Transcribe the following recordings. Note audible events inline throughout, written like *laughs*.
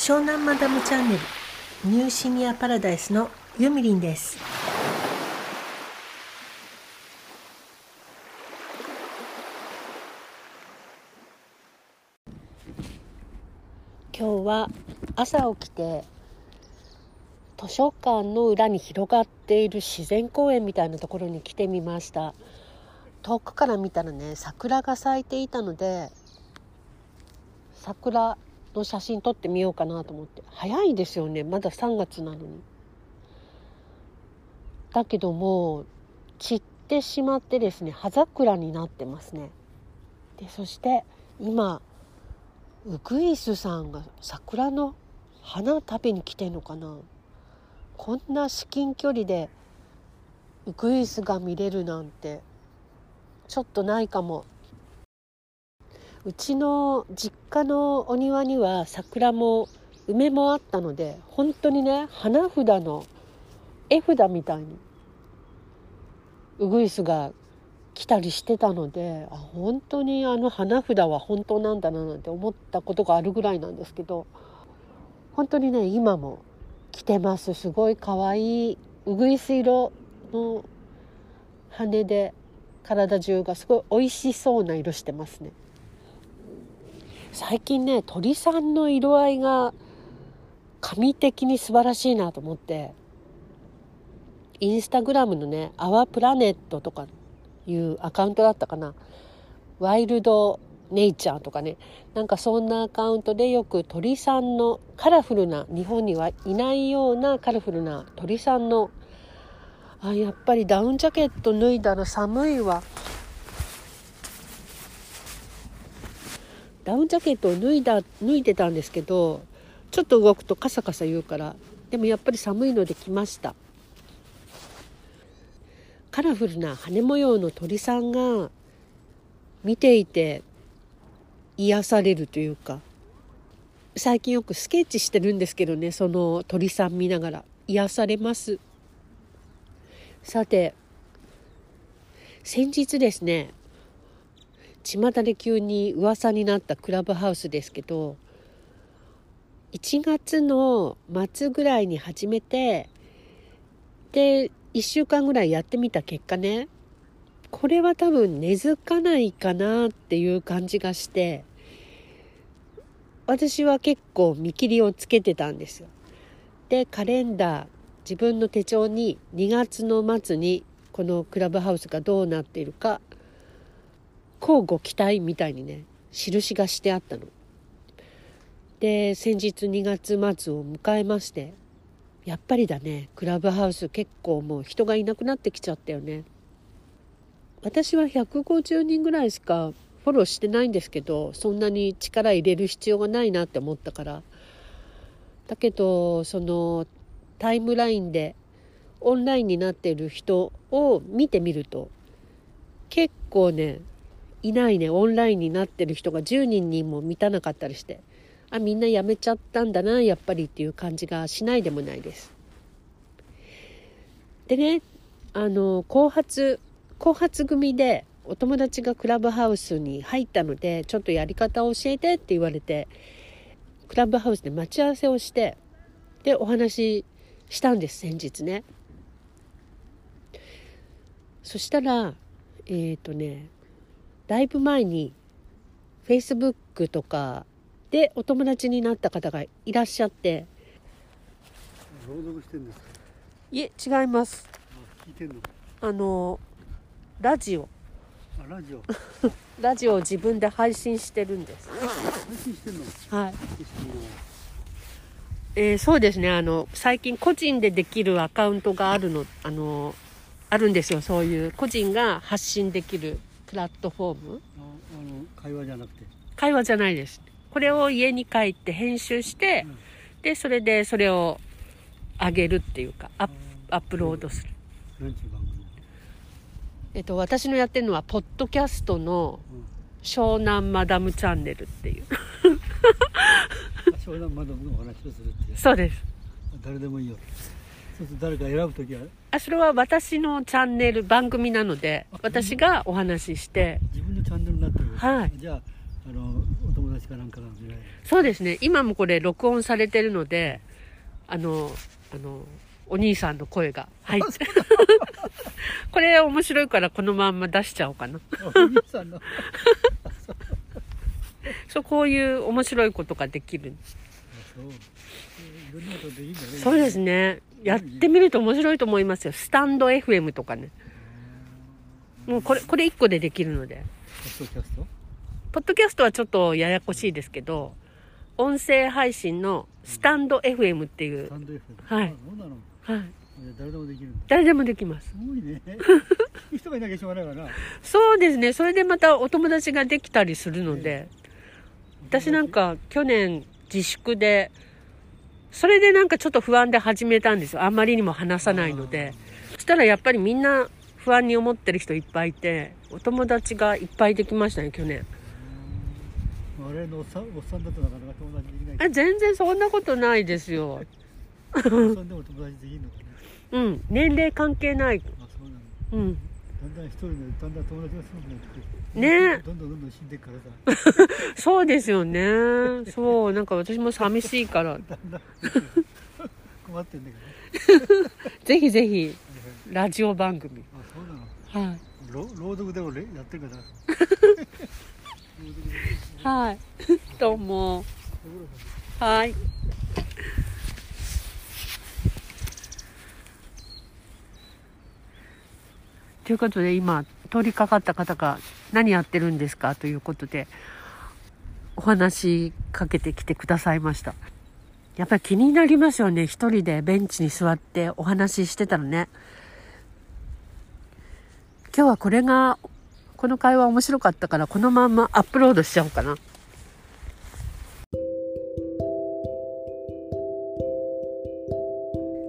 湘南マダムチャンネルニューシニアパラダイスのゆみりんです。今日は朝起きて図書館の裏に広がっている自然公園みたいなところに来てみました。遠くから見たらね桜が咲いていたので桜の写真撮ってみようかなと思って。早いですよね。まだ3月なのに。だけども散ってしまってですね葉桜になってますね。でそして今ウグイスさんが桜の花食べに来てんのかな。こんな至近距離でウグイスが見れるなんてちょっとないかも。うちの実家のお庭には桜も梅もあったので本当にね花札の絵札みたいにウグイスが来たりしてたのであ本当にあの花札は本当なんだななんて思ったことがあるぐらいなんですけど本当にね今も来てます。すごい可愛いウグイス色の羽で体中がすごい美味しそうな色してますね。最近ね鳥さんの色合いが神的に素晴らしいなと思ってインスタグラムのね「アワプラネット」とかいうアカウントだったかな。ワイルドネイチャーとかね。なんかそんなアカウントでよく鳥さんのカラフルな日本にはいないようなカラフルな鳥さんのあやっぱりダウンジャケット脱いだら寒いわ。ダウンジャケットを脱いだ脱いでたんですけどちょっと動くとカサカサ言うからでもやっぱり寒いので来ました。カラフルな羽模様の鳥さんが見ていて癒されるというか最近よくスケッチしてるんですけどねその鳥さん見ながら。癒されます。さて先日ですね巷で急に噂になったクラブハウスですけど1月の末ぐらいに始めてで1週間ぐらいやってみた結果ねこれは多分根付かないかなっていう感じがして私は結構見切りをつけてたんですよ。でカレンダー自分の手帳に2月の末にこのクラブハウスがどうなっているか交互期待みたいにね印がしてあったの。で先日2月末を迎えましてやっぱりだねクラブハウス結構もう人がいなくなってきちゃったよね。私は150人ぐらいしかフォローしてないんですけどそんなに力入れる必要がないなって思ったからだけどそのタイムラインでオンラインになっている人を見てみると結構ねいないねオンラインになってる人が10人にも満たなかったりしてあみんな辞めちゃったんだなやっぱりっていう感じがしないでもないです。でねあの後発後発組でお友達がクラブハウスに入ったのでちょっとやり方を教えてって言われてクラブハウスで待ち合わせをしてでお話ししたんです先日ね。そしたらえっ、ー、とねだいぶ前に Facebook とかでお友達になった方がいらっしゃって。朗読してんですか？いえ違います。聞いてんの？あのラジオ。あラジオ。*laughs* ラジオを自分で配信してるんです。配信してんの？はい。えー、そうですね。あの最近個人でできるアカウントがあるのあのあるんですよ。そういう個人が発信できるプラットフォーム？ああの会話じゃなくて。会話じゃないですこれを家に帰って編集して、うん、でそれでそれを上げるっていうかアップロードする。えっと私のやってるのはポッドキャストの湘南マダムチャンネルっていう。湘南マダムのお話をするっていう。そうです。誰でもいいよ。そうすると誰か選ぶ時はあそれは私のチャンネル番組なので私がお話しして。自分のチャンネルになってる。はい。じゃああのお友達達かなんかが見られるそうですね。今もこれ録音されてるのであのあのお兄さんの声が。入ってこれ面白いからこのまんま出しちゃおうかな。お兄さんの。*laughs* そうこういう面白いことができる。あそう。いろんなことできるんだね。そうですねやってみると面白いと思いますよ。スタンド FM とかね。もうこれこれ1個でできるので。ポッドキャスト？ポッドキャストはちょっとややこしいですけど音声配信のスタンド FM っていう。サンド F はい。はい。誰でもできる。誰でもできます。すごいね。*laughs* 人がいなきゃしょうがないから。なそうですね。それでまたお友達ができたりするので。私なんか去年自粛でそれでなんかちょっと不安で始めたんですよ。あんまりにも話さないので。そしたらやっぱりみんな不安に思ってる人いっぱいいてお友達がいっぱいできましたね去年。あれのおっさんおっさんだとなかなか友達できない。けあ全然そんなことないですよ。どおっさんでも友達できるのかね *laughs* うん。年齢関係ない。あそうなのうんだんだん一人でだんだん友達が少なくなってくる。ね。どんどんどんどん死んでっからさ。*laughs* そうですよね。そうなんか私も寂しいから。*laughs* だんだん困ってんだけ *laughs* ぜひぜひど、ラジオ番組。あそうなの？はい。ろ朗読でもれやってるからはい。どうも。はいということで今通りかかった方が何やってるんですかということでお話しかけてきてくださいました。やっぱり気になりますよね。一人でベンチに座ってお話ししてたらね。今日はこれがこの会話面白かったからこのまんまアップロードしちゃおうかな。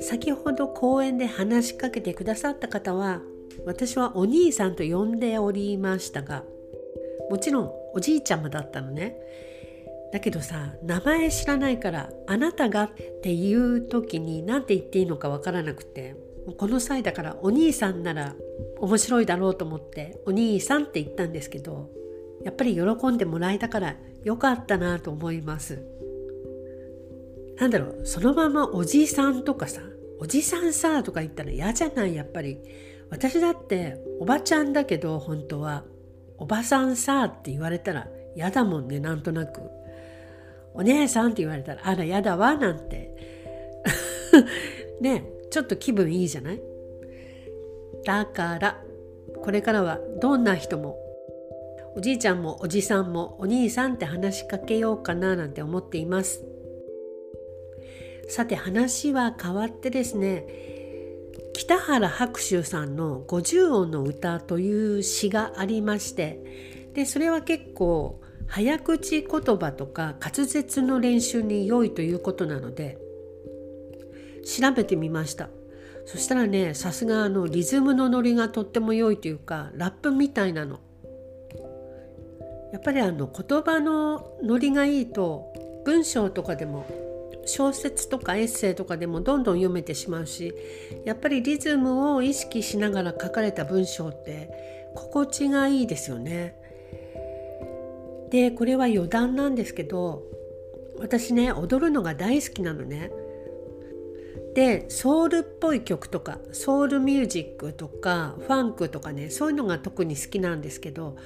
先ほど公園で話しかけてくださった方は私はお兄さんと呼んでおりましたがもちろんおじいちゃまだったのね。だけどさ名前知らないから「あなたが」っていう時に何て言っていいのかわからなくてこの際だからお兄さんなら面白いだろうと思ってお兄さんって言ったんですけどやっぱり喜んでもらえたからよかったなと思います。なんだろうそのままおじさんとかさおじさんさとか言ったら嫌じゃない？やっぱり。私だっておばちゃんだけど本当は。おばさんさって言われたら嫌だもんねなんとなく。お姉さんって言われたらあら嫌だわなんて。*laughs* ねちょっと気分いいじゃない？だからこれからはどんな人もおじいちゃんもおじさんもお兄さんって話しかけようかななんて思っています。さて話は変わってですね北原白秋さんの「五十音の歌」という詩がありましてでそれは結構早口言葉とか滑舌の練習に良いということなので調べてみました。そしたらねさすがあのリズムのノリがとっても良いというかラップみたいなの。やっぱりあの言葉のノリがいいと文章とかでも小説とかエッセイとかでもどんどん読めてしまうしやっぱりリズムを意識しながら書かれた文章って心地がいいですよね。でこれは余談なんですけど私ね踊るのが大好きなのね。でソウルっぽい曲とかソウルミュージックとかファンクとかねそういうのが特に好きなんですけど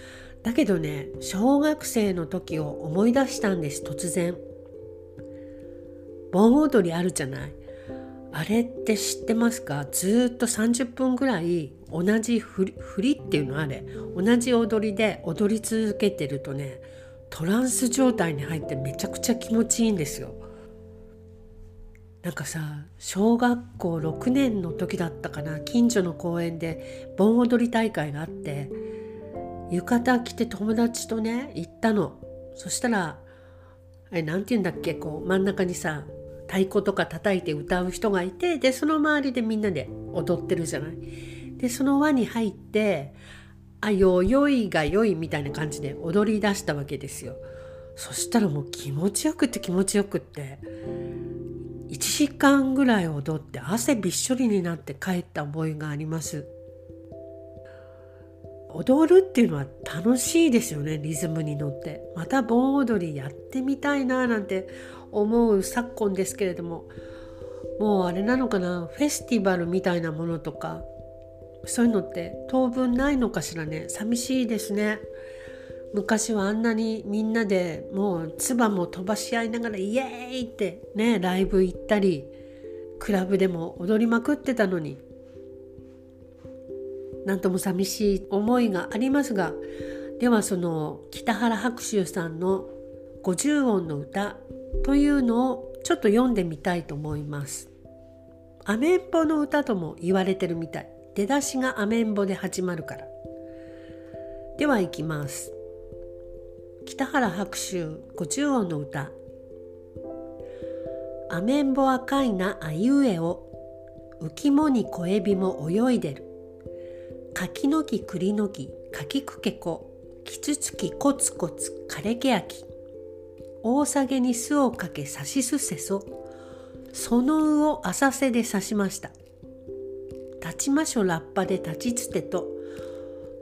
だけどね小学生の時を思い出したんです突然。盆踊りあるじゃない？あれって知ってますか？ずっと30分ぐらい同じ振り振りっていうのあれ。同じ踊りで踊り続けてるとねトランス状態に入ってめちゃくちゃ気持ちいいんですよ。なんかさ小学校6年の時だったかな近所の公園で盆踊り大会があって浴衣着て友達とね行ったの。そしたらあれなんて言うんだっけ？こう真ん中にさ太鼓とか叩いて歌う人がいてでその周りでみんなで踊ってるじゃない。でその輪に入って「あよよいがよい」みたいな感じで踊り出したわけですよ。そしたらもう気持ちよくって気持ちよくって1時間ぐらい踊って汗びっしょりになって帰った覚えがあります。踊るっていうのは楽しいですよねリズムに乗って。また盆踊りやってみたいななんて思う昨今ですけれどももうあれなのかなフェスティバルみたいなものとかそういうのって当分ないのかしらね。寂しいですね。昔はあんなにみんなでもう唾も飛ばし合いながらイエーイってねライブ行ったりクラブでも踊りまくってたのになんとも寂しい思いがありますがではその北原白秋さんの50音の歌というのをちょっと読んでみたいと思います。アメンボの歌とも言われてるみたい。出だしがアメンボで始まるから。では行きます。北原白秋50音の歌。アメンボ赤いなあいうえを浮きもに小エビも泳いでる。柿の木栗の木柿くけこキツツキコツコツ枯れけやき大下げに巣をかけさしすせそそのうを浅瀬で刺しました。立ちましょラッパで立ちつてと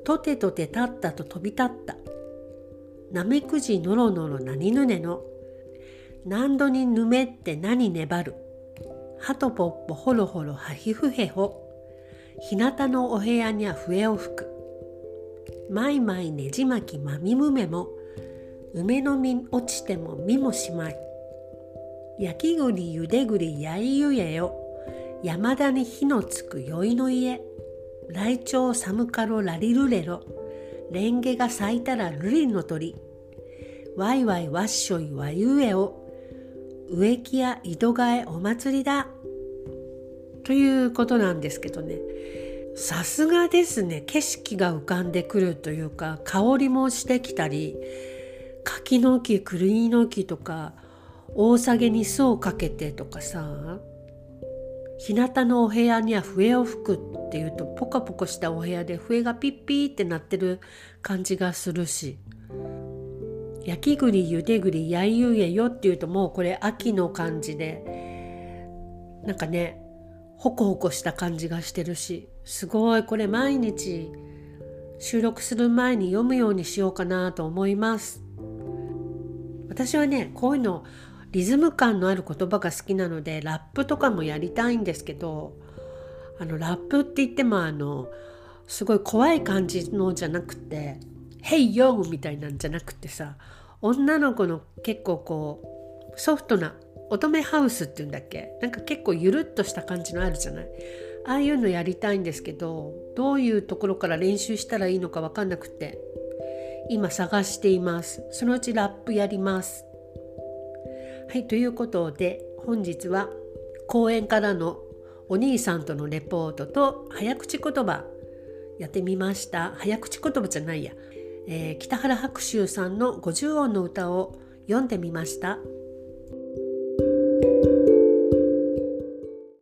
とてとて立ったと飛び立った。なめくじのろのろ何ぬねの何度にぬめって何粘る。はとぽっぽほろほろはひふへほ。日向のお部屋には笛を吹く。まいまいねじ巻きまみむめも、梅の実落ちても実もしまい。焼き栗ゆで栗やいゆえよ、山田に火のつく宵の家。来鳥寒かろラリルレロ、レンゲが咲いたらルリの鳥。わいわいわっしょいわゆえを、植木や井戸替えお祭りだ。ということなんですけどね。さすがですね。景色が浮かんでくるというか香りもしてきたり柿の木栗の木とか大下げに巣をかけてとかさ日向のお部屋には笛を吹くっていうとポカポカしたお部屋で笛がピッピーって鳴ってる感じがするし焼き栗ゆで栗やいゆえよっていうともうこれ秋の感じでなんかねホコホコした感じがしてるしすごいこれ毎日収録する前に読むようにしようかなと思います私はねこういうのリズム感のある言葉が好きなのでラップとかもやりたいんですけどあのラップって言ってもあのすごい怖い感じのじゃなくて「ヘイヨー!」みたいなんじゃなくてさ女の子の結構こうソフトな乙女ハウスっていうんだっけ？なんか結構ゆるっとした感じのあるじゃない？ああいうのやりたいんですけどどういうところから練習したらいいのか分かんなくて今探しています。そのうちラップやります。はいということで本日は公園からのお兄さんとのレポートと早口言葉やってみました。早口言葉じゃないや、えー、北原白秋さんの50音の歌を読んでみました。